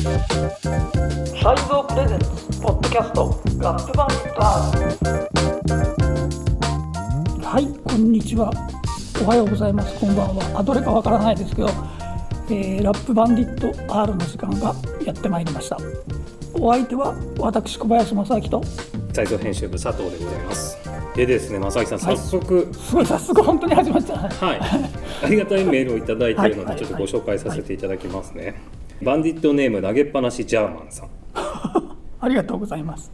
サイゾープレゼンツポッドキャストラップバンドはいこんにちは。おはようございます。こんばんは。あどれかわからないですけど、えーラップバンディット R の時間がやってまいりました。お相手は私小林正明と斉藤編集部佐藤でございます。でですね正木さんはい。早速。すごい早速本当に始まっちゃうはい、ありがたいメールをいただいているのはい。でちょっとご紹介させていただきますね、バンディットネーム投げっぱなしジャーマンさん。ありがとうございます。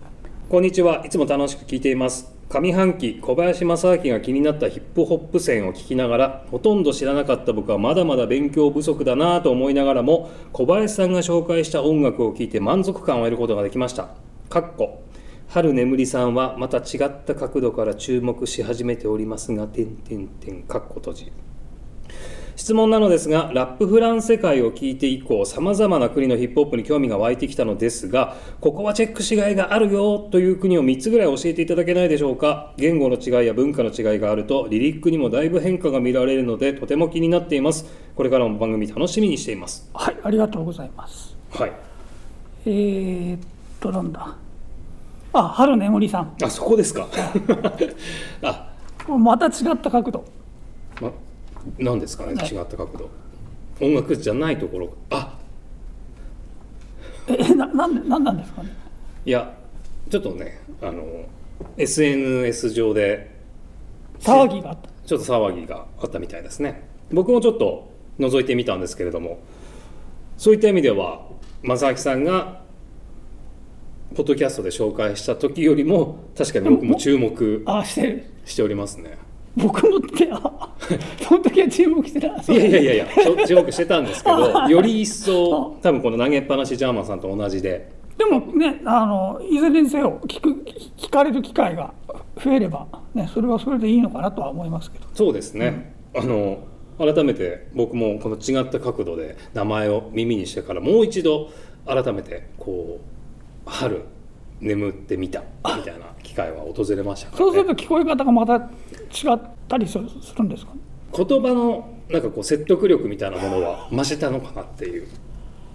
こんにちは。いつも楽しく聞いています。上半期小林正明が気になったヒップホップ線を聞きながらほとんど知らなかった僕はまだまだ勉強不足だなぁと思いながらも小林さんが紹介した音楽を聴いて満足感を得ることができました。かっこ。春眠りさんはまた違った角度から注目し始めておりますが点点点かっこ閉じ質問なのですがラップフラン世界を聞いて以降さまざまな国のヒップホップに興味が湧いてきたのですがここはチェックしがいがあるよという国を3つぐらい教えていただけないでしょうか？言語の違いや文化の違いがあるとリリックにもだいぶ変化が見られるのでとても気になっています。これからも番組楽しみにしています。はいありがとうございます。はい。えー、っとなんだ？あ春眠りさん。あそこですか。あまた違った角度。ま何ですかねはい。違った角度。音楽じゃないところ。あえななんでなんなんですかね？いやちょっとねあの SNS 上で。騒ぎがあった。ちょっと騒ぎがあったみたいですね。僕もちょっと覗いてみたんですけれども。そういった意味では正明さんがポッドキャストで紹介した時よりも確かに僕も注目しておりますね僕もってあその時は注目してた。いやいやいやいや注目してたんですけど より一層多分この投げっぱなしジャーマンさんと同じで。でもねあのいずれにせよ聞く聞かれる機会が増えれば、ね、それはそれでいいのかなとは思いますけど。そうですね、あの改めて僕もこの違った角度で名前を耳にしてからもう一度改めてこう春眠ってみたみたいな機会は訪れましたから、ね、そうすると聞こえ方がまた違ったりするんですか？ね言葉のなんかこう説得力みたいなものは増したのかなっていう。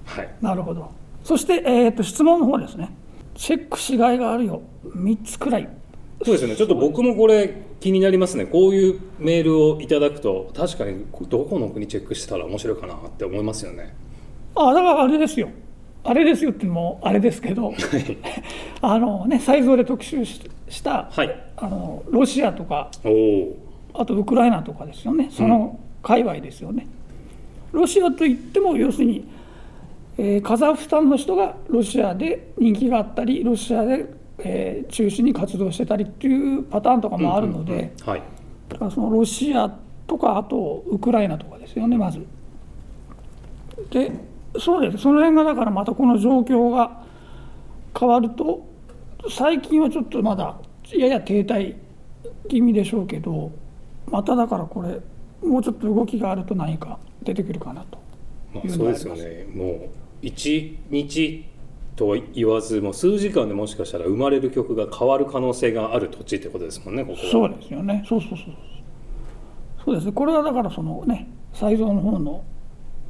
はい。なるほど。そして、えー、と質問の方ですね。チェックしがいがあるよ。3つくらい。そうですよね。ちょっと僕もこれ気になりますね。こういうメールをいただくと確かにどこの国チェックしてたら面白いかなって思いますよね。あだからあれですよあれですよってもうあれですけどあのねサイズで特集しした、はい。あのロシアとかあとウクライナとかですよね。その界隈ですよね、ロシアといっても要するに、えーカザフスタンの人がロシアで人気があったりロシアで、えー中心に活動してたりっていうパターンとかもあるので、はい。だからそのロシアとかあとウクライナとかですよねまず。でそうです。その辺がだからまたこの状況が変わると最近はちょっとまだやや停滞気味でしょうけどまただからこれもうちょっと動きがあると何か出てくるかなとまあ、そうですよね。もう1日とは言わずもう数時間でもしかしたら生まれる曲が変わる可能性がある土地ってことですもんねここは。そうですよね。そうそうそうそう。です。ねこれはだからそのね才蔵の方の、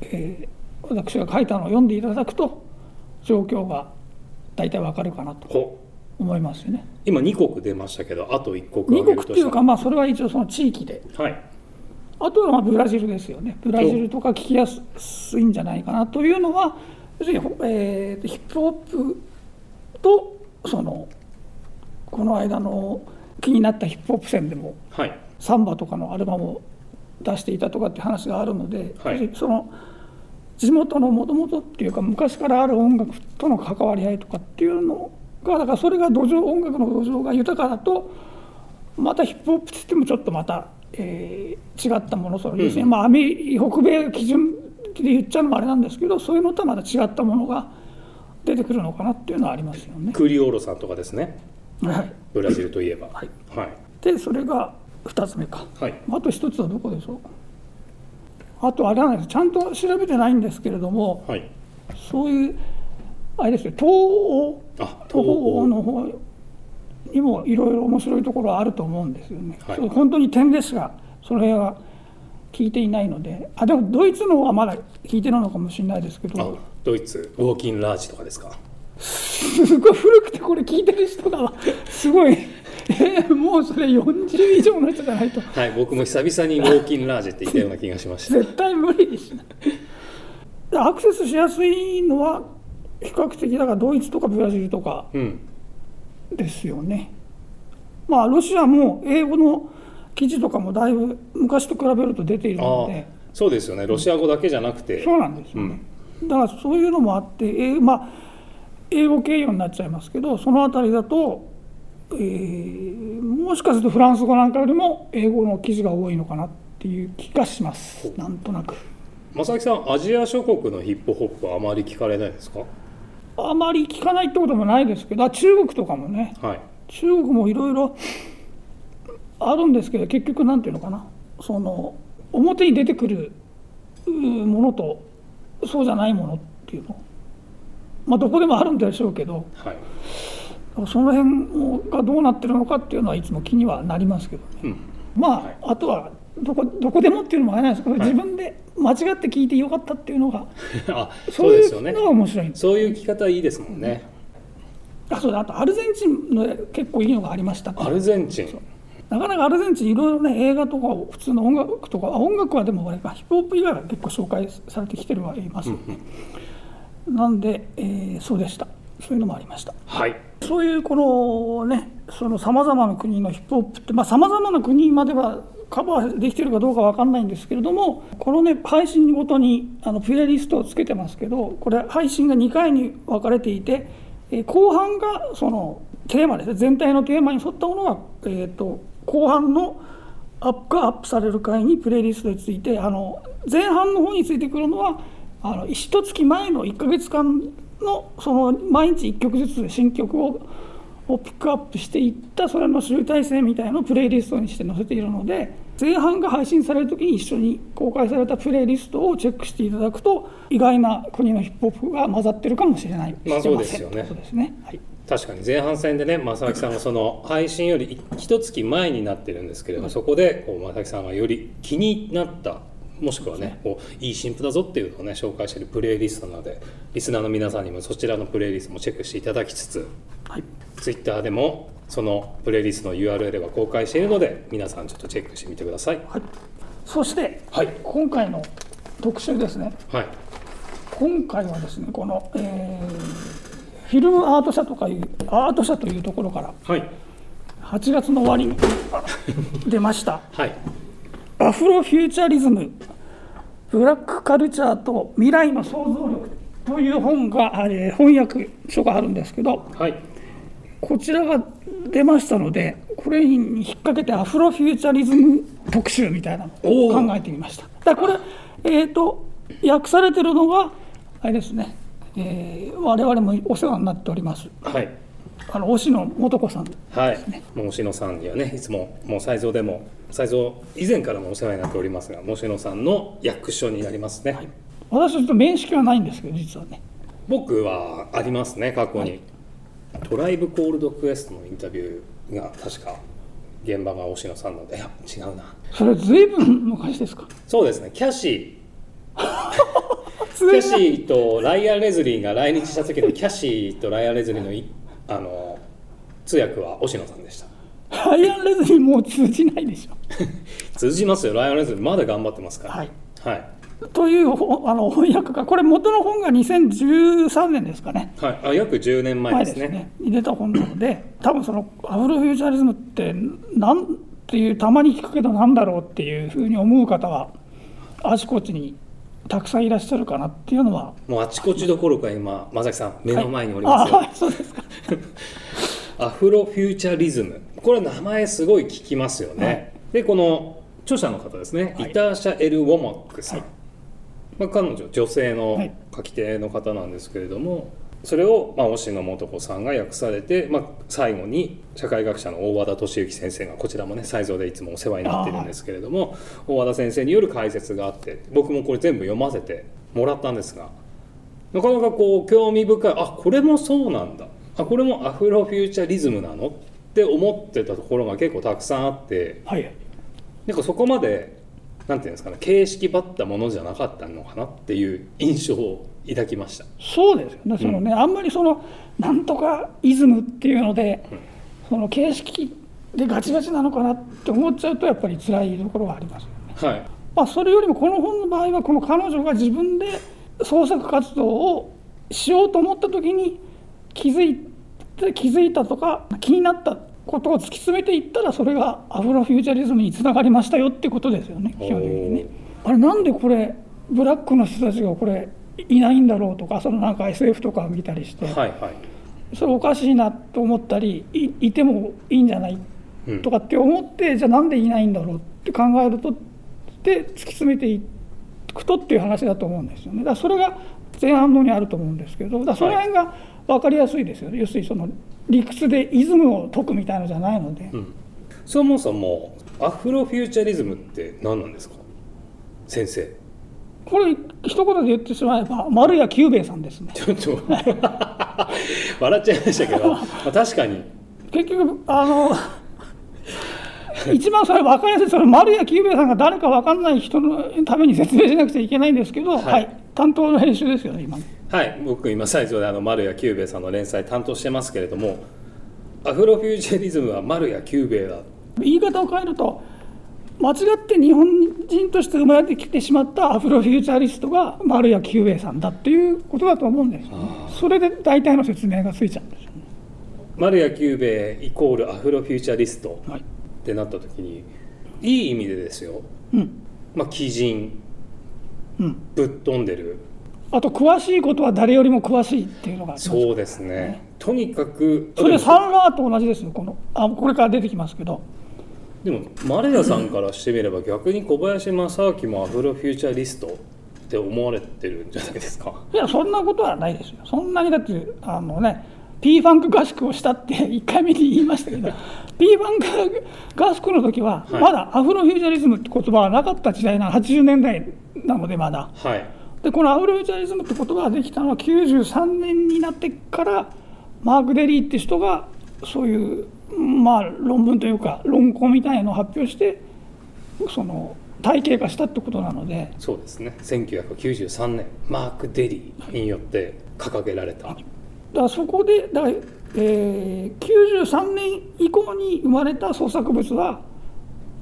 えー私が書いたのを読んでいただくと状況が大体わかるかなとほ思いますよね。今2国出ましたけどあと1国二挙げるとした国っていうからまあそれは一応その地域で。はい。あとはまあブラジルですよね。ブラジルとか聞きやすいんじゃないかなというのは要するに、えーヒップホップとそのこの間の気になったヒップホップ線でもはい。サンバとかのアルバムを出していたとかって話があるので、はい。その地元のもともとっていうか昔からある音楽との関わり合いとかっていうのがだからそれが土壌音楽の土壌が豊かだとまたヒップホップとしてもちょっとまた、えー違ったものその要するに、まあ、ア北米基準で言っちゃうのもあれなんですけどそういうのとはまた違ったものが出てくるのかなっていうのはありますよね。クリオーロさんとかですね。はい、ブラジルといえば。はい。はい。でそれが2つ目か。はい。あと一つはどこでしょう？あとあれなんです。ちゃんと調べてないんですけれどもはい。そういうあれですよ東欧あ東欧の方にもいろいろ面白いところはあると思うんですよね、はい。本当に点ですがその辺は聞いていないので。あでもドイツのはまだ聞いてるのかもしれないですけあどドイツウォーキンラージとかですか？すごい古くてこれ聞いてる人がすごい、え ーもうそれ40以上の人じゃないと。はい僕も久々にウォーキンラージって言ったような気がしました。絶対無理ですねでアクセスしやすいのは比較的だからドイツとかブラジルとかうん。ですよね。まあロシアも英語の記事とかもだいぶ昔と比べると出ているので。そうですよね。ロシア語だけじゃなくて。そうなんですよね、だからそういうのもあって、えーまあ、英語経由になっちゃいますけどそのあたりだと、えーもしかするとフランス語なんかよりも英語の記事が多いのかなっていう気がします。なんとなく。正木さんアジア諸国のヒップホップはあまり聞かれないですか？あまり聞かないってこともないですけどあ中国とかもね。はい。中国もいろいろあるんですけど結局なんていうのかな。その表に出てくるものとそうじゃないものっていうの。まあどこでもあるんでしょうけど。はいその辺がどうなってるのかっていうのはいつも気にはなりますけどね。うん。まああとはどこどこでもっていうのもあれなんですけど、自分で間違って聞いてよかったっていうのが あそそううですよね。いうのが面白い。んですそういう聞き方いいですもんね。あそうだ。あとアルゼンチンの結構いいのがありました。アルゼンチン。なかなかアルゼンチンいろいろね映画とか普通の音楽とかあ音楽はでもあれかヒップホップ以外は結構紹介されてきてるはいます、なんで、えーそうでした。そういうのもありました。はいそういうこのねそのさまざまな国のヒップホップってさまざ、まな国まではカバーできてるかどうかわかんないんですけれどもこのね配信ごとにあのプレイリストをつけてますけどこれ配信が2回に分かれていて、え後半がそのテーマですね。全体のテーマに沿ったものが、えー、と後半のアップがアップされる回にプレイリストについてあの前半の方についてくるのはあの一月前の1ヶ月間のその毎日1曲ずつ新曲ををピックアップしていったそれの集大成みたいなのをプレイリストにして載せているので前半が配信される時に一緒に公開されたプレイリストをチェックしていただくと意外な国のヒップホップが混ざってるかもしれない。まあそうですよね。そうですね、はい、確かに前半戦でね正木さんがその配信より一月前になってるんですけれどもそこでこう正木さんがより気になったもしくはねこういい新譜だぞっていうのをね紹介しているプレイリストなのでリスナーの皆さんにもそちらのプレイリストもチェックしていただきつつはい、ツイッターでもそのプレイリストの URL は公開しているので皆さんちょっとチェックしてみてください。はい、そして、はい。今回の特集ですね。はい。今回はですねこの、えーフィルムアート社とかいうアート社というところからはい。8月の終わりにあ出ました。はいアフロフューチャリズムブラックカルチャーと未来の想像力という本があれ翻訳書があるんですけどはい。こちらが出ましたのでこれに引っ掛けてアフロフューチャリズム特集みたいなのを考えてみました。だこれ、えー、と訳されてるのがあれですね、えー我々もお世話になっております。はいあの押野素子さんはい、もう押野さんにはねいつももう才蔵でも才蔵以前からもお世話になっておりますが押野さんの役所になりますね、私ちょっと面識はないんですけど実はね。僕はありますね過去に、トライブコールドクエストのインタビューが確か現場が押野さんのでいや違うな。それずいぶん昔ですか？そうですね。キャシー。キャシーとライアン・レズリーが来日した時のキャシーとライアン・レズリーのいあの通訳は押野さんでした。ライアン・レズリーもう通じないでしょ。通じますよ。ライアン・レズリーまだ頑張ってますから。はい。はい。というほあの翻訳がこれ元の本が2013年ですかね。はい、あ約10年前前でね。ですすね。に出た本なので多分そのアフロフューチャリズムってなんていうたまに聞くけどなんだろうっていうふうに思う方はあちこちにたくさんいらっしゃるかなっていうのは。もうあちこちどころか今正木さん目の前におりますよ、ああそうですか。アフロフューチャリズム。これ名前すごい聞きますよね、はい。でこの著者の方ですね、はい。イターシャ・エル・ウォマックさん、はい。まあ、彼女女性のはい。書き手の方なんですけれども、それを、まあ、押野素子さんが訳されて、まあ、最後に社会学者の大和田敏之先生がこちらもね才蔵でいつもお世話になっているんですけれども、大和田先生による解説があって僕もこれ全部読ませてもらったんですがなかなかこう興味深いあこれもそうなんだ。あこれもアフロフューチャリズムなの？って思ってたところが結構たくさんあってはい。なんかそこまでなんていうんですかね形式ばったものじゃなかったのかなっていう印象を抱きました。そうですよね、そのね、あんまりそのなんとかイズムっていうので、その形式でガチガチなのかなって思っちゃうと、やっぱり辛いところはありますよね。はい。まあ、それよりもこの本の場合は、この彼女が自分で創作活動をしようと思った時に気づいて気づいたとか気になったことを突き詰めていったらそれがアフロフューチャリズムにつながりましたよってことですよね基本的にね。あれなんでこれブラックの人たちがこれいないんだろうとかそのなんか SF とか見たりしてはいはいそれおかしいなと思ったりいいてもいいんじゃないうんとかって思ってじゃあなんでいないんだろうって考えるとで突き詰めていくとっていう話だと思うんですよね。だからそれが前半のにあると思うんですけどだからその辺が分かりやすいですよね、要するにその理屈でイズムを解くみたいのじゃないので、うん。そもそもアフロフューチャリズムって何なんですか？先生。これ一言で言ってしまえば丸谷久兵衛さんですね。ちょっと。笑っちゃいましたけど、まあ、確かに。結局あの一番それ分かりやすいそれ丸谷久兵衛さんが誰か分かんない人のために説明しなくちゃいけないんですけど、はい。はい担当の編集ですよね今。ねはい僕今最初であの丸谷久兵衛さんの連載担当してますけれどもアフロフューチャリズムは丸谷久兵衛だ言い方を変えると間違って日本人として生まれてきてしまったアフロフューチャリストが丸谷久兵衛さんだっていうことだと思うんですそれで大体の説明がついちゃうんですよね、丸谷久兵衛イコールアフロフューチャリストはいってなった時にい。い意味でですよ。うん。まあ鬼人。うん、ぶっ飛んでる。あと詳しいことは誰よりも詳しいっていうのが。そうですね。とにかくそれサンラーと同じですよ。このあこれから出てきますけど。でも丸谷さんからしてみれば逆に小林正明もアフロフューチャリストって思われてるんじゃないですか。いやそんなことはないですよ。そんなにだってあのね P ファンク合宿をしたって 1回目に言いましたけど P ファンク合宿の時ははい。まだアフロフューチャリズムって言葉はなかった時代な80年代なのでまだ。はい。でこのアフロフューチャリズムって言葉ができたのは93年になってからマーク・デリーって人がそういうまあ論文というか論考みたいのを発表してその体系化したってことなので。そうですね。1993年マーク・デリーによって掲げられた。だからそこでだから、えー93年以降に生まれた創作物は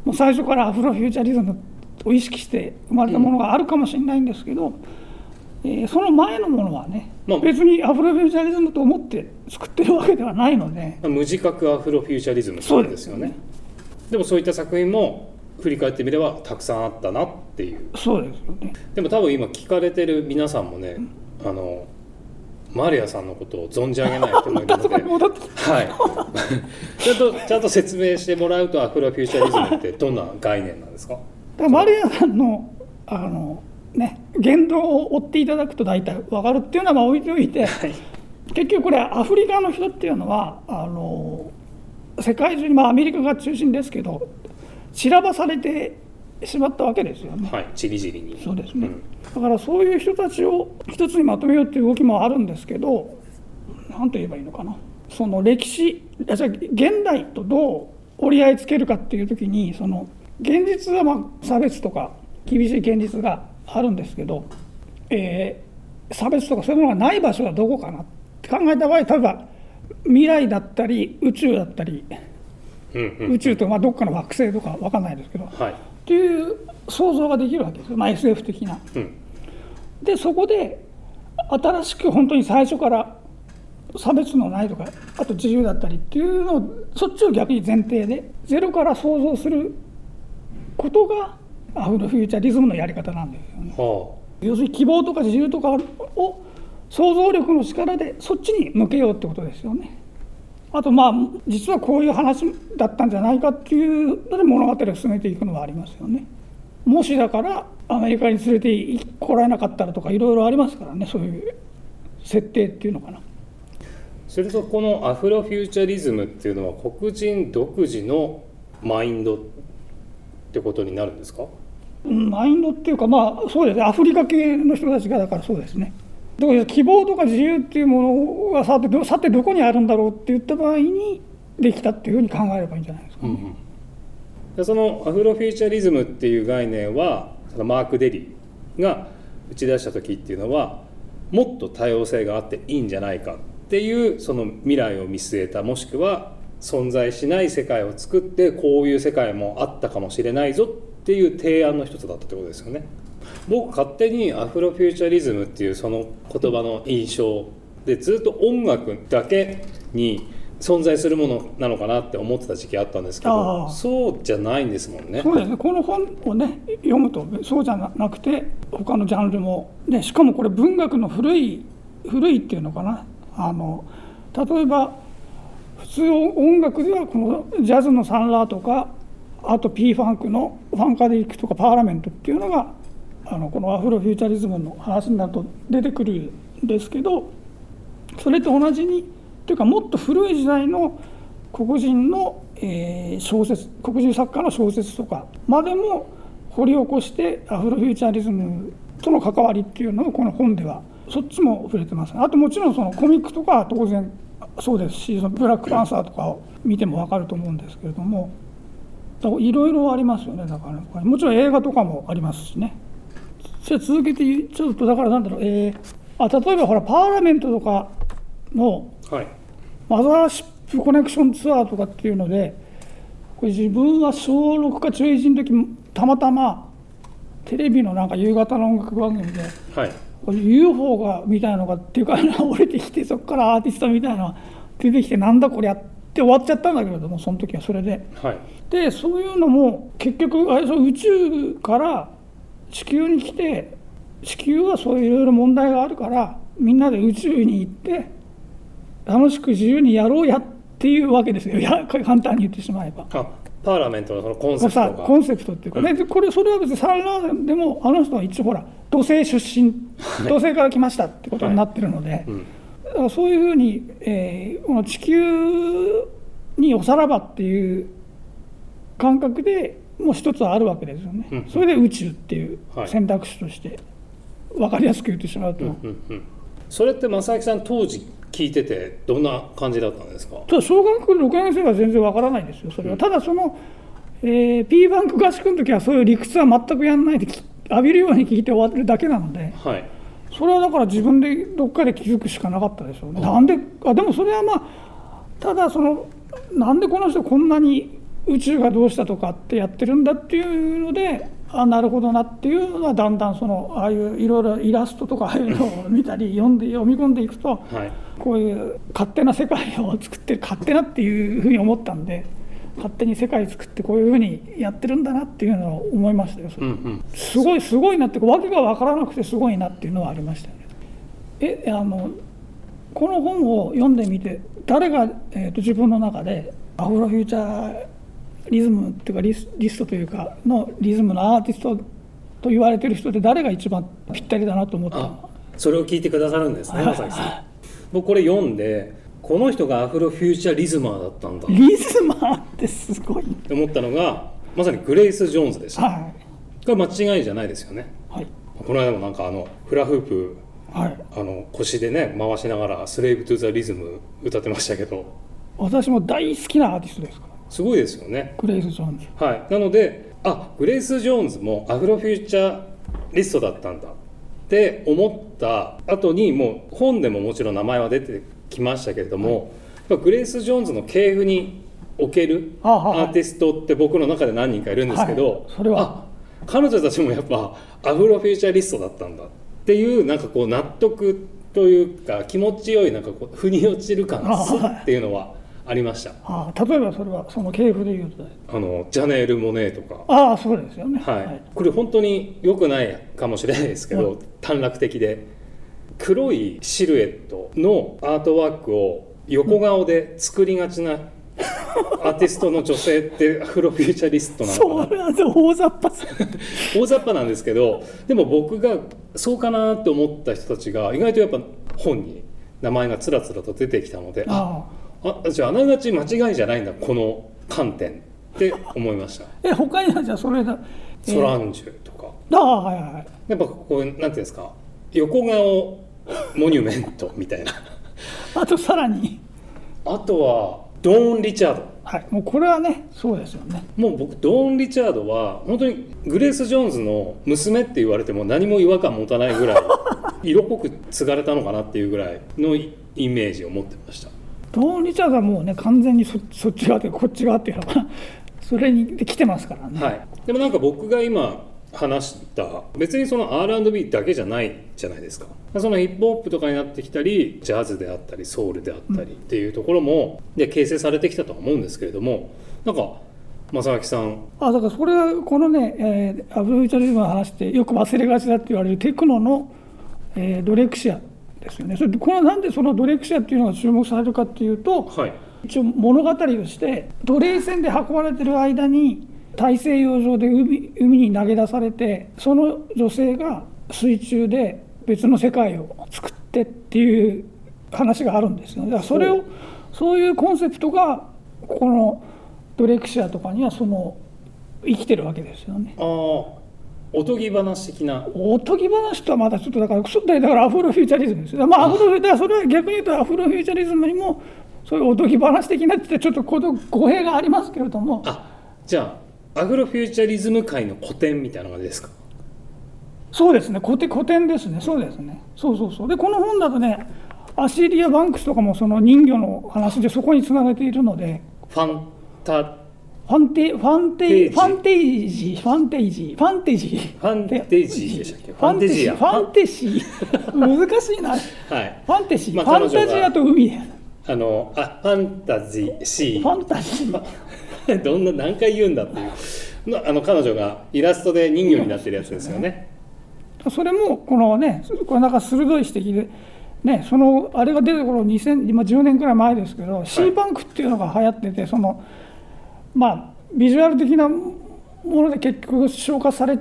もう最初からアフロフューチャリズムを意識して生まれたものがあるかもしれないんですけど、えーその前のものはね、まあ別にアフロフューチャリズムと思って作ってるわけではないので無自覚アフロフューチャリズムなんですよね。でもそういった作品も振り返ってみればたくさんあったなっていう。そうですよね。でも多分今聞かれてる皆さんもねあのマリアさんのことを存じ上げない人もいるので。はい。ちゃんとちゃんと説明してもらうとアフロフューチャリズムってどんな概念なんですか？だからマリアさんのあの、ね、言動を追っていただくと大体分かるっていうのはまあ置いておい。て、結局これアフリカの人っていうのはあの世界中に、まあ、アメリカが中心ですけど散らばされてしまったわけですよね。はいちりぢりに。そうですね、ん。だからそういう人たちを一つにまとめようっていう動きもあるんですけど何と言えばいいのかな。その歴史現代とどう折り合いつけるかっていう時にその現実はまあ差別とか厳しい現実があるんですけど、えー差別とかそういうものがない場所はどこかなって考えた場合例えば未来だったり宇宙だったりうんうん宇宙とまあどっかの惑星とか分かんないですけど、はい。っていう想像ができるわけですよ、まあ、SF 的な。うん。でそこで新しく本当に最初から差別のないとかあと自由だったりっていうのをそっちを逆に前提でゼロから想像することがアフロフューチャリズムのやり方なんですよね。は要するに希望とか自由とかを想像力の力でそっちに向けようってことですよね。あとまあ実はこういう話だったんじゃないかっていうので物語を進めていくのはありますよね。もしだからアメリカに連れてこられなかったらとかいろいろありますからねそういう設定っていうのかな。あそれとこのアフロフューチャリズムっていうのは黒人独自のマインドってことになるんですか？うんマインドっていうかまあそうですねアフリカ系の人たちがだからそうですね。だから希望とか自由っていうものがさてどさてどこにあるんだろうって言った場合にできたっていうふうに考えればいいんじゃないですかね。でそのアフロフューチャリズムっていう概念はそのマーク・デリーが打ち出した時っていうのはもっと多様性があっていいんじゃないかっていうその未来を見据えたもしくは存在しない世界を作ってこういう世界もあったかもしれないぞっていう提案の一つだったってことですよね。僕勝手にアフロフューチャリズムっていうその言葉の印象でずっと音楽だけに存在するものなのかなって思ってた時期あったんですけあどあそうじゃないんですもんね。そうですねこの本をね読むとそうじゃなくて他のジャンルも、ね、しかもこれ文学の古い古いっていうのかなあの例えば普通音楽ではこのジャズのサンラーとかあと P ファンクのファンカディックとかパーラメントっていうのがあのこのアフロフューチャリズムの話になると出てくるんですけどそれと同じにというかもっと古い時代の黒人の、えー小説黒人作家の小説とかまでも掘り起こしてアフロフューチャリズムとの関わりっていうのをこの本ではそっちも触れてます。あともちろんそのコミックとか当然そうですしそのブラックパンサーとかを見ても分かると思うんですけれどもいろいろありますよねだからもちろん映画とかもありますしね。じゃあ続けてちょっとだからなんだろう、えーあ例えばほらパーラメントとかのはい。マザーシップコネクションツアーとかっていうのでこれ自分は小6か中1の時たまたまテレビのなんか夕方の音楽番組ではい UFO がみたいなのがっていうか 降りてきてそこからアーティストみたいなのが出てきてなんだこりゃって終わっちゃったんだけれどもその時はそれで。はいでそういうのも結局あれ宇宙から地球に来て地球はそういういろいろ問題があるからみんなで宇宙に行って楽しく自由にやろうやっていうわけですよいや簡単に言ってしまえば。あパーラメントのそのコンセプトコンセプトっていうかね、でこれそれは別にサンラーでもあの人は一応ほら土星出身。土星から来ましたってことになってるので、うん。だからそういうふうに、えーこの地球におさらばっていう感覚でもう一つはあるわけですよね、うん。それで宇宙っていうはい。選択肢として分かりやすく言ってしまうと、うんうん。それって正明さん当時聞いててどんな感じだったんですか？ただ小学6年生は全然分からないですよそれは、ただその、えー、P バンク合宿の時はそういう理屈は全くやらないでき浴びるように聞いて終わるだけなのではい。それはだから自分でどっかで気づくしかなかったでしょうね。なんであでもそれはまあただそのなんでこの人こんなに宇宙がどうしたとかってやってるんだっていうのであなるほどなっていうのはだんだんそのああいういろいろイラストとかああいうのを見たり 読んで読み込んでいくとはいこういう勝手な世界を作ってる勝手なっていうふうに思ったんで勝手に世界作ってこういうふうにやってるんだなっていうのを思いましたよ。うんうんすごいすごいなってわけが分からなくてすごいなっていうのはありましたよね。えあのこの本を読んでみて誰が、えー、と自分の中でアフロフューチャーリズムっていうかリスリストというかのリズムのアーティストと言われてる人で誰が一番ぴったりだなと思ったそれを聞いてくださるんですねはい。さん。僕これ読んでこの人がアフロフューチャリズマーだったんだ。っリズマーってすごい。て思ったのがまさにグレイス・ジョーンズでしたはこれ間違いじゃないですよね。いはい。この間もなんかあのフラフープはい。あの腰でね回しながら「Slave to the Rhythm」歌ってましたけど。私も大好きなアーティストですから。すごいですよね。グレイス・ジョーンズ。はい。なのであグレイス・ジョーンズもアフロフューチャーリストだったんだ。って思った後にもう本でももちろん名前は出てきましたけれども、やっぱグレイス・ジョーンズの系譜におけるアーティストって僕の中で何人かいるんですけど、はい。それは。あ彼女たちもやっぱアフロフューチャーリストだったんだ。っていうなんかこう納得というか気持ちよいなんかこう腑に落ちる感っていうのはありました。ああ例えばそれはその系譜で言うと。あのジャネール・モネーとか。ああそうですよね。はい、これ本当に良くないかもしれないですけど、はい。短絡的で。黒いシルエットのアートワークを横顔で作りがちなアーティストの女性ってアフロフューチャリストなのかな。そうなんですよ。大雑把さ。大雑把なんですけどでも僕がそうかなって思った人たちが意外とやっぱ本に名前がつらつらと出てきたのであああじゃああながち間違いじゃないんだこの観点って思いましたあ え他にはじゃあそれだ。えーソランジュとか。ああはいはいはい。やっぱこうなんていうんですか横顔モニュメントみたいな あとさらにあとはドーン・リチャードはい、もうこれはねそうですよねもう僕ドーン・リチャードは本当にグレース・ジョーンズの娘って言われても何も違和感持たないぐらい色濃く継がれたのかなっていうぐらいのイメージを持ってましたドーン・リチャードはもうね完全にそそっち側というかこっち側っていうのかな。それに来てますからね、はい、でもなんか僕が今話した別にその R&B だけじゃないじゃないですか。そのヒップホップとかになってきたりジャズであったりソウルであったりっていうところもで形成されてきたとは思うんですけれどもなんか正明さん。あだからそれはこのね、えーアフロフューチャリズムの話ってよく忘れがちだって言われるテクノの、えードレクシアですよね。それでこのなんでそのドレクシアっていうのが注目されるかっていうとはい。一応物語として奴隷船で運ばれてる間に大西洋上で海海に投げ出されてその女性が水中で別の世界を作ってっていう話があるんですよね。だからそれをそういうコンセプトがこのドレクシアとかにはその生きてるわけですよね。ああおとぎ話的な。おとぎ話とはまたちょっとだからそだからアフロフューチャリズムですよ。まあアフロフュだからそれは逆に言うとアフロフューチャリズムにもそういうおとぎ話的なって言ってちょっと語弊がありますけれども。あじゃあアフロフューチャリズム界の古典みたいな感じですか？そうですね。古典古典ですね。そうですね。そうそうそう。でこの本だとねアジーリア・バンクスとかもその人魚の話でそこにつなげているので。ファンタファンテファンテテージ。ファンテージファンテージファンテージファンテージーでしたっけ？ファンテジアファンテシー難しいな。はい。ファンテシー、まあファンタジアと海あのあファンタジーシファンタジー。ー どんな何回言うんだっていう。のあの彼女がイラストで人魚になってるやつですよね。それもこのねこれなんか鋭い指摘で、ね、そのあれが出た頃2000今10年くらい前ですけど、シーバンクっていうのが流行っててそのまあビジュアル的なもので結局消化され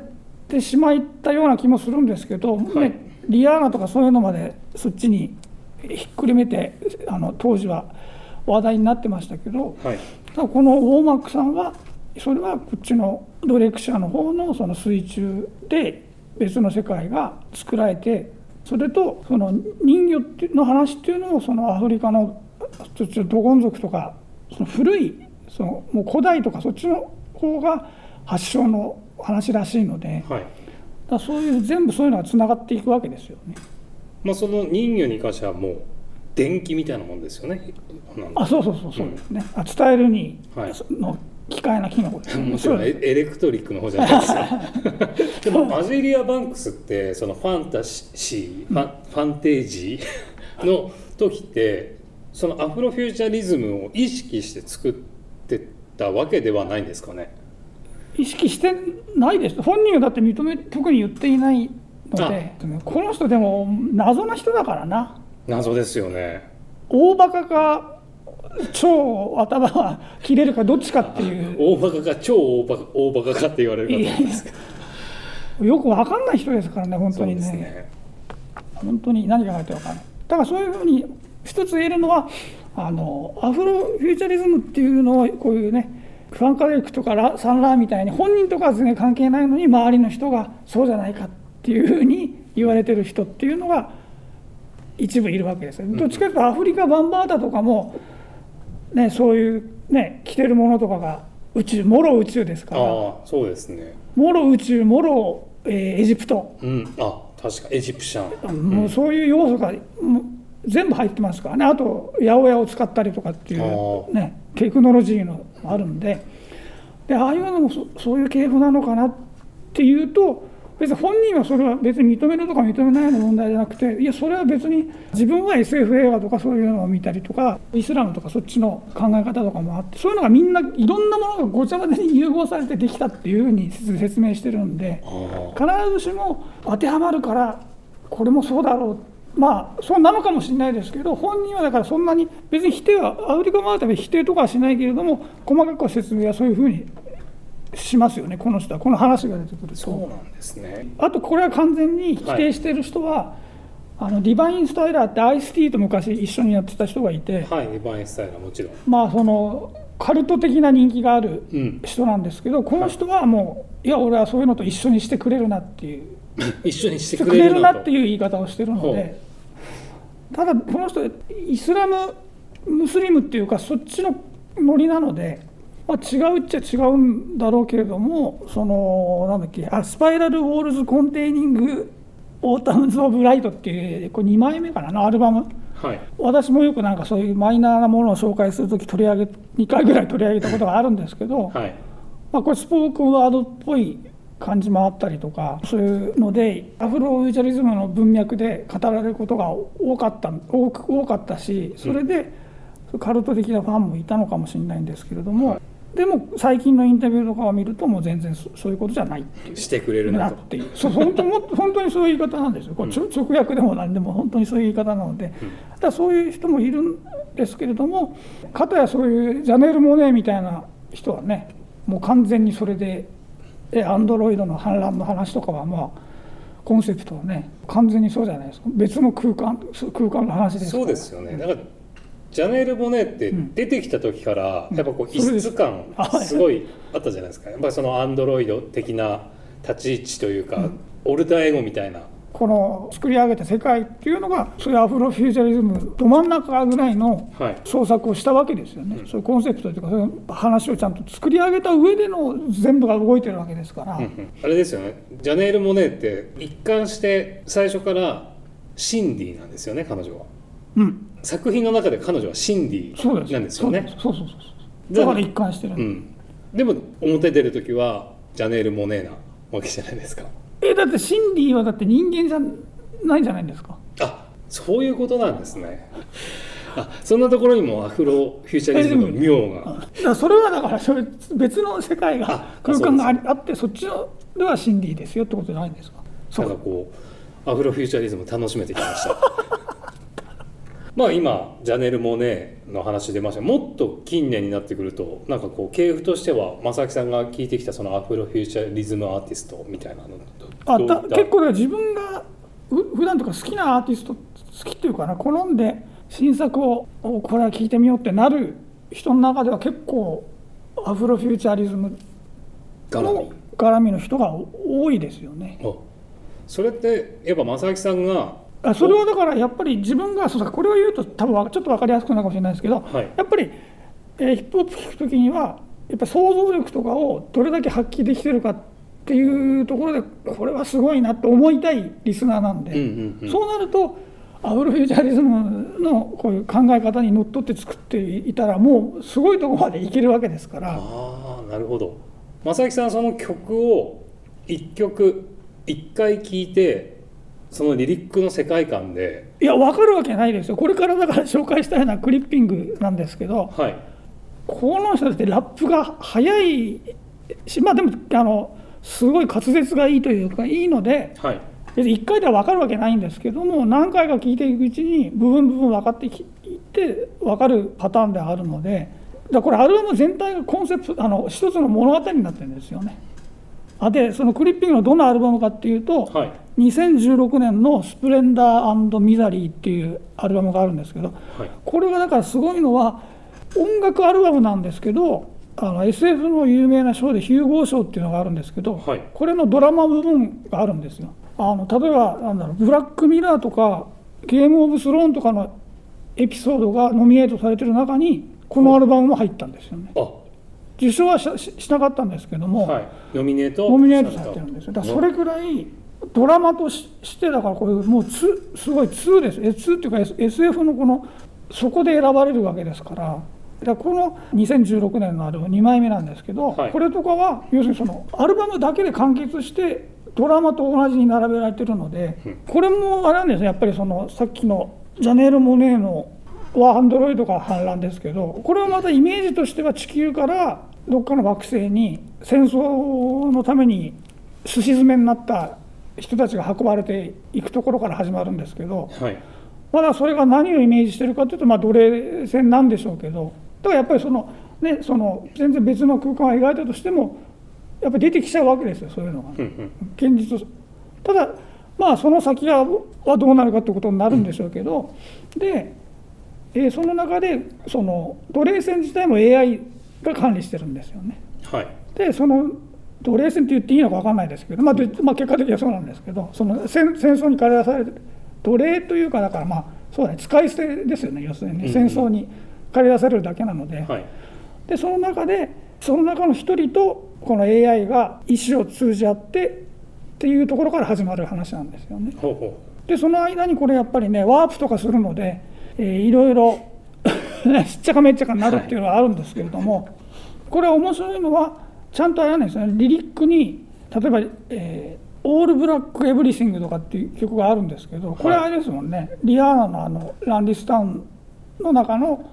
てしまったような気もするんですけど、はいね、リアーナとかそういうのまでそっちにひっくるめてあの当時は話題になってましたけど。はいこのウォーマックさんはそれはこっちのドレクシアの方のその水中で別の世界が作られてそれとその人魚っていうの話っていうのもそのアフリカのそっちのドゴン族とかその古いそのもう古代とかそっちの方が発祥の話らしいのではい。らそういう全部そういうのがつながっていくわけですよね。まあその人魚に関してはもう電気みたいなもんですよね。あそうそうそうそうですね、あ伝えるにはい。の機械な機能ですよね。もちろんエエレクトリックの方じゃないですよ。でもアジェリア・バンクスってそのファンタシーファンファンテージーの時ってそのアフロフューチャリズムを意識して作ってたわけではないんですかね。意識してないです。本人はだって認め特に言っていないのでこの人でも謎な人だからな。謎ですよね。大バカか超頭が切れるかどっちかっていう。大バカか超大バカ大バカかって言われるかと思うんですけどよく分かんない人ですからね本当にね。ね。本当に何が書いて分かんない。だからそういうふうに一つ言えるのはあのアフロフューチャリズムっていうのはこういうねファンカレックとかラサンラーみたいに本人とかは全然関係ないのに周りの人がそうじゃないかっていうふうに言われてる人っていうのが一部いるわけですよどっちかというとアフリカ・バンバータとかも、ね、そういうね着てるものとかが宇宙もろ宇宙ですから。そうですね。もろ宇宙もろ、えーエジプト。うん。あ確かエジプシャン。もうそういう要素が全部入ってますからね。あと八百屋を使ったりとかっていあう、ー。ね、テクノロジーのもあるんで。でああいうのもそそういう系譜なのかなっていうと別に本人はそれは別に認めるとか認めないの問題じゃなくていやそれは別に自分は SF 映画とかそういうのを見たりとかイスラムとかそっちの考え方とかもあってそういうのがみんないろんなものがごちゃ混ぜに融合されてできたっていうふうに説明してるんで。あ必ずしも当てはまるからこれもそうだろうまあそうなのかもしれないですけど本人はだからそんなに別に否定はアフリカマータは否定とかはしないけれども細かくは説明はそういうふうにしますよねこの人はこの話が出てくると。そうなんですね。あとこれは完全に否定している人は、あのディバイン・スタイラーってアイスティーと昔一緒にやってた人がいてはいリバインスタイルはもちろん。まあそのカルト的な人気があるうん。人なんですけどこの人はもういや俺はそういうのと一緒にしてくれるなっていう。一緒にしてくれるなっていう言い方をしてるのでただこの人イスラムムスリムっていうかそっちのノリなので、まあ、違うっちゃ違うんだろうけれどもそのなんだっけあ Spiral Walls Containing Autumns of Light っていうこれ2枚目かなのアルバム。はい。私もよくなんかそういうマイナーなものを紹介するとき取り上げ2回ぐらい取り上げたことがあるんですけど、はい。まあ、これスポークンワードっぽい感じもあったりとかそういうのでアフロフューチャリズムの文脈で語られることが多かった多く多かったしそれでカルト的なファンもいたのかもしれないんですけれども、でも最近のインタビューとかを見るともう全然そそういうことじゃないっていう。してくれるなっていう。そう本当にも 本当にそういう言い方なんですよ、これちょ直訳でも何でも本当にそういう言い方なので、だからそういう人もいるんですけれども、かたやそういうジャネル・モネーみたいな人はね、もう完全にそれで、アンドロイドの反乱の話とかは、まあ、コンセプトはね、完全にそうじゃないですか、別の空間空間の話ですそうですよね。なんかジャネール・ボネって出てきた時からやっぱこう異質感すごいあったじゃないですか。やっぱりそのアンドロイド的な立ち位置というか、オルターエゴみたいなこの作り上げた世界っていうのが、そういうアフロフューチャリズムど真ん中ぐらいのはい。創作をしたわけですよね、そういうコンセプトというか、そういう話をちゃんと作り上げた上での全部が動いてるわけですから、うんうん。あれですよね。ジャネール・モネって一貫して最初からシンディなんですよね彼女は。うん、作品の中で彼女はシンディなんですよね。そうそうそうそうだから一貫してる、うん。でも表出る時はジャネール・モネなわけじゃないですかえだってシンディはだって人間じゃないんじゃないんですか？あそういうことなんですね。あそんなところにもアフロフューチャリズムの妙が。それはだからそれ別の世界があ空間があありあってそっちのではシンディですよってことじゃないんですか？そなんかうこうアフロフューチャリズム楽しめてきましたまあ今ジャネル・モネの話出ました。もっと近年になってくるとなんかこう系譜としては正木さんが聞いてきたそのアフロフューチャリズムアーティストみたいなのあたどういった結構自分がふ普段とか好きなアーティスト好きっていうかな好んで新作をおこれは聴いてみようってなる人の中では結構アフロフューチャリズム絡み？の絡みの人が多いですよね。あそれってやっぱ正木さんがあそれはだからやっぱり自分がそうだこれを言うと多分わちょっと分かりやすくなるかもしれないですけど、はい。やっぱり、えーヒップホップ聴く時にはやっぱ想像力とかをどれだけ発揮できてるかっていうところでこれはすごいなと思いたいリスナーなんで、うんうんうん。そうなるとアフロフューチャリズムのこういう考え方にのっとって作っていたらもうすごいところまでいけるわけですから。ああなるほど。正木さんその曲を一曲一回聴いてそのリリックの世界観でいや分かるわけないですよ。これからだから紹介したようなクリッピングなんですけどはい。この人だってラップが速いしまあでもあのすごい滑舌がいいというかいいのではい。別に1回では分かるわけないんですけども何回か聞いていくうちに部分部分分かってきいって分かるパターンであるのでだからこれアルバム全体がコンセプトあの一つの物語になってるんですよね。あでそのクリッピングのどのアルバムかっていうと、はい2016年の「スプレンダーミザリー」っていうアルバムがあるんですけどはいこれがだからすごいのは音楽アルバムなんですけどあの SF の有名な賞でヒューゴー賞っていうのがあるんですけど、はいこれのドラマ部分があるんですよ。あの例えばなんだろうブラックミラーとかゲーム・オブ・スローンとかのエピソードがノミネートされてる中にこのアルバムも入ったんですよね。あ受賞はしししなかったんですけども、はいノミネートノミネートされてるんですよ。だそれぐらいドラマとししてだからこれもうつすごい2です。え2っていうか S- SF のこのそこで選ばれるわけですから。だこの2016年のアルバム2枚目なんですけど、はいこれとかは要するにそのアルバムだけで完結してドラマと同じに並べられてるので、これもあれなんですねやっぱりそのさっきのジャネール・モネーのはアンドロイドが反乱ですけどこれはまたイメージとしては地球からどっかの惑星に戦争のためにすし詰めになった人たちが運ばれていくところから始まるんですけどはい。まだそれが何をイメージしてるかというとまあ奴隷戦なんでしょうけどだからやっぱりそのねその全然別の空間を描いたとしてもやっぱり出てきちゃうわけですよそういうのが。うんうん。現実。ただまあその先ははどうなるかということになるんでしょうけど、で、えーその中でその奴隷戦自体も AI が管理してるんですよね。はい。でその奴隷戦って言っていいのか分かんないですけど、まあでまあ、結果的にはそうなんですけどその戦戦争に駆り出されて奴隷というかだからまあそうだね使い捨てですよね要するにね、うん戦争に借り出されるだけなので,、はい。でその中でその中の一人とこの AI が意思を通じ合ってっていうところから始まる話なんですよね。ほうほでその間にこれやっぱりねワープとかするので、えーいろいろ しっちゃかめっちゃかになるっていうのはあるんですけれども、これ面白いのはちゃんとあれなんですよねリリックに例えば、えー All Black Everything」とかっていう曲があるんですけどこれあれですもんね、リアーナのあの Run This Town の中の、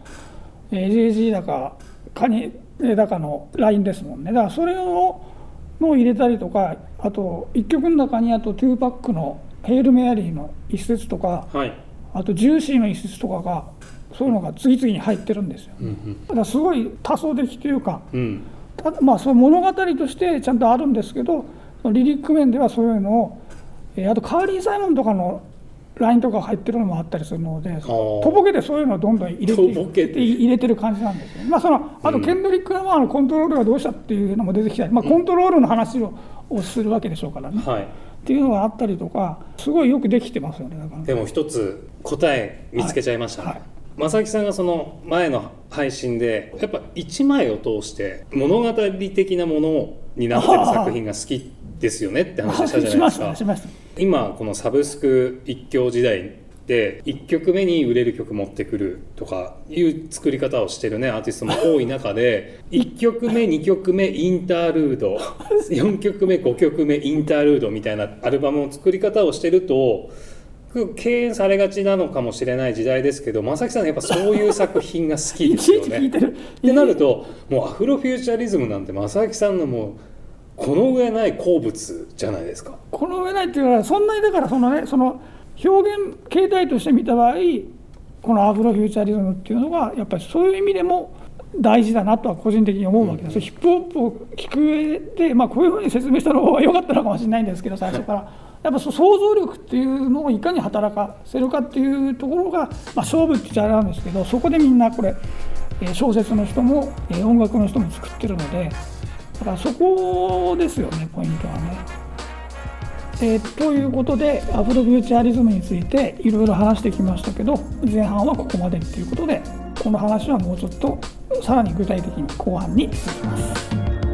えー JG だかカニエだかのラインですもんね。だからそれをのを入れたりとかあと1曲の中にあと2パックの「 Hail Mary」の一節とかうはい。あと Juicy の一節とかがそういうのが次々に入ってるんですよ。うんだからすごい多層的というかただまあその物語としてちゃんとあるんですけどリリック面ではそういうのを、えーあとカーリー・サイモンとかのラインとか入ってるのもあったりするのでー。とぼけてそういうのをどんどん入れて入れてる感じなんですよ。ね。まあ、そのあとケンドリック・ラマーのコントロールがどうしたっていうのも出てきたり、まあ、コントロールの話ををするわけでしょうからね。はい。っていうのがあったりとかすごいよくできてますよねだから。でも一つ答え見つけちゃいましたね、はい。はい正木さんがその前の配信でやっぱ一枚を通して物語的なものになってる作品が好きですよねって話をしたじゃないですか。今このサブスク一強時代で1曲目に売れる曲持ってくるとかいう作り方をしてるねアーティストも多い中で 1曲目2曲目インタールード 4曲目5曲目インタールードみたいなアルバムの作り方をしてると敬遠されがちなのかもしれない時代ですけど正木さんやっぱそういう作品が好きいですよちいち聞いね。てる。ってなるともうアフロフューチャリズムなんて正木さんのもうこの上ない好物じゃないですか。この上ないっていうのはそんなにだからそのねその表現形態として見た場合このアフロフューチャリズムっていうのはやっぱりそういう意味でも大事だなとは個人的に思うわけです、ヒップホップを聞く上で、まあ、こういうふうに説明したのが良かったのかもしれないんですけど最初からやっぱ想像力っていうのをいかに働かせるかっていうところが、まあ、勝負って言っちゃあれなんですけどそこでみんなこれ、小説の人も、音楽の人も作ってるのでだからそこですよねポイントはね。えーということでアフロフューチャリズムについていろいろ話してきましたけど前半はここまでっていうことでこの話はもうちょっとさらに具体的に後半に進みます。